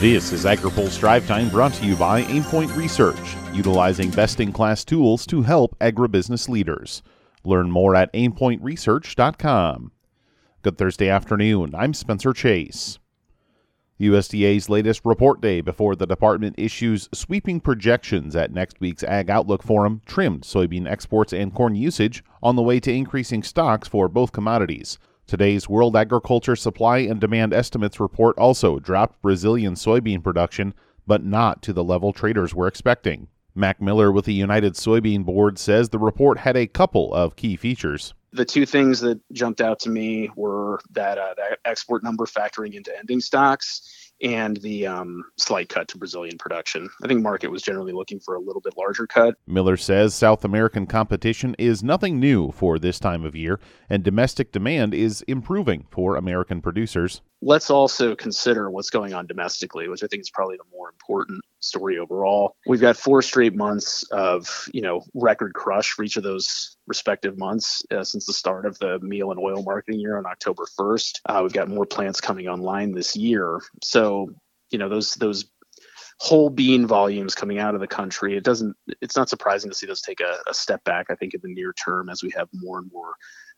This is AgriPulse Drive Time brought to you by Aimpoint Research, utilizing best in class tools to help agribusiness leaders. Learn more at aimpointresearch.com. Good Thursday afternoon. I'm Spencer Chase. USDA's latest report day before the department issues sweeping projections at next week's Ag Outlook Forum trimmed soybean exports and corn usage on the way to increasing stocks for both commodities. Today's World Agriculture Supply and Demand Estimates report also dropped Brazilian soybean production, but not to the level traders were expecting. Mac Miller with the United Soybean Board says the report had a couple of key features. The two things that jumped out to me were that, uh, that export number factoring into ending stocks and the um, slight cut to Brazilian production. I think market was generally looking for a little bit larger cut. Miller says South American competition is nothing new for this time of year, and domestic demand is improving for American producers let's also consider what's going on domestically, which I think is probably the more important story overall. We've got four straight months of, you know, record crush for each of those respective months uh, since the start of the meal and oil marketing year on October 1st. Uh, we've got more plants coming online this year. So, you know, those those whole bean volumes coming out of the country, it doesn't it's not surprising to see those take a, a step back, I think, in the near term as we have more and more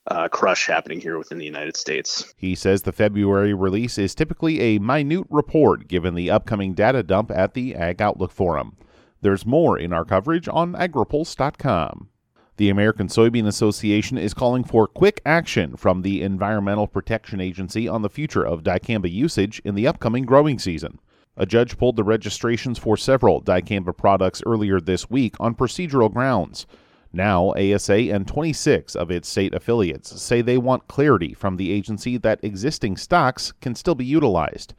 uh, crush happening here within the United States. He says the February release is typically a minute report given the upcoming data dump at the Ag Outlook Forum. There's more in our coverage on agripulse.com. The American Soybean Association is calling for quick action from the Environmental Protection Agency on the future of dicamba usage in the upcoming growing season. A judge pulled the registrations for several dicamba products earlier this week on procedural grounds. Now, ASA and 26 of its state affiliates say they want clarity from the agency that existing stocks can still be utilized.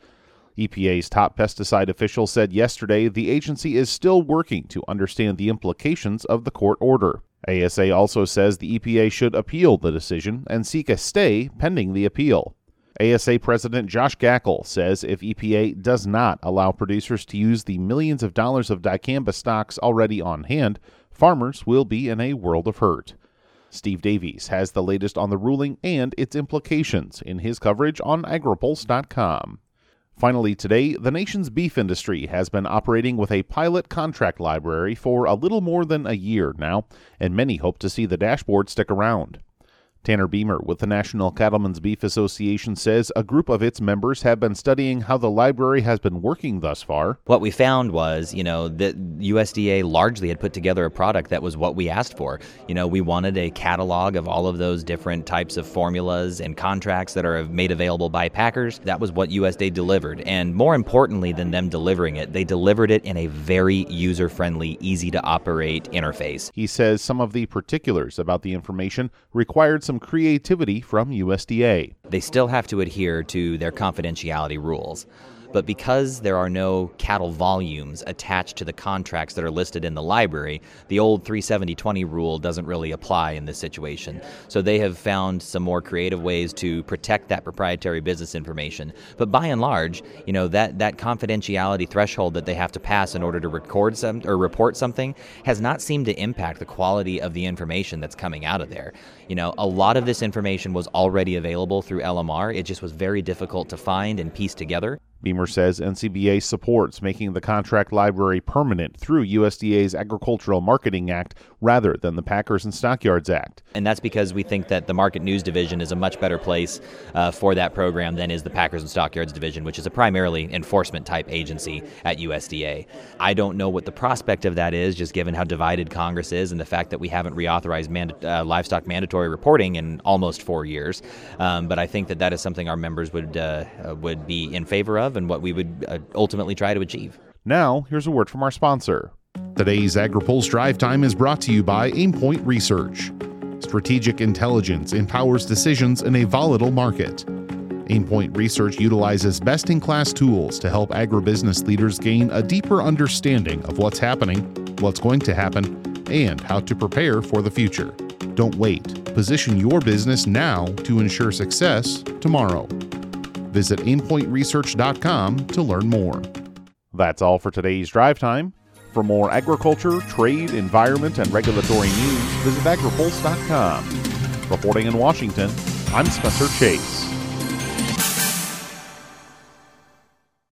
EPA's top pesticide official said yesterday the agency is still working to understand the implications of the court order. ASA also says the EPA should appeal the decision and seek a stay pending the appeal. ASA President Josh Gackle says if EPA does not allow producers to use the millions of dollars of dicamba stocks already on hand, farmers will be in a world of hurt. Steve Davies has the latest on the ruling and its implications in his coverage on agripulse.com. Finally, today, the nation's beef industry has been operating with a pilot contract library for a little more than a year now, and many hope to see the dashboard stick around. Tanner Beymer with the National Cattlemen's Beef Association says a group of its members have been studying how the library has been working thus far. What we found was, you know, that USDA largely had put together a product that was what we asked for. You know, we wanted a catalog of all of those different types of formulas and contracts that are made available by packers. That was what USDA delivered. And more importantly than them delivering it, they delivered it in a very user friendly, easy to operate interface. He says some of the particulars about the information required some some creativity from USDA. They still have to adhere to their confidentiality rules. But because there are no cattle volumes attached to the contracts that are listed in the library, the old 37020 rule doesn't really apply in this situation. So they have found some more creative ways to protect that proprietary business information. But by and large, you know, that, that confidentiality threshold that they have to pass in order to record some or report something has not seemed to impact the quality of the information that's coming out of there. You know, a lot of this information was already available through LMR. It just was very difficult to find and piece together. Beymer says NCBA supports making the contract library permanent through USDA's Agricultural Marketing Act rather than the Packers and Stockyards Act. And that's because we think that the Market News Division is a much better place uh, for that program than is the Packers and Stockyards Division, which is a primarily enforcement type agency at USDA. I don't know what the prospect of that is, just given how divided Congress is and the fact that we haven't reauthorized uh, livestock mandatory reporting in almost four years. Um, but I think that that is something our members would uh, uh would be in favor of and what we would uh, ultimately try to achieve. Now, here's a word from our sponsor. Today's AgriPulse Drive Time is brought to you by Aimpoint Research. Strategic intelligence empowers decisions in a volatile market. Aimpoint Research utilizes best in class tools to help agribusiness leaders gain a deeper understanding of what's happening, what's going to happen, and how to prepare for the future. Don't wait. Position your business now to ensure success tomorrow. Visit aimpointresearch.com to learn more. That's all for today's drive time. For more agriculture, trade, environment, and regulatory news, visit agripulse.com. Reporting in Washington, I'm Spencer Chase.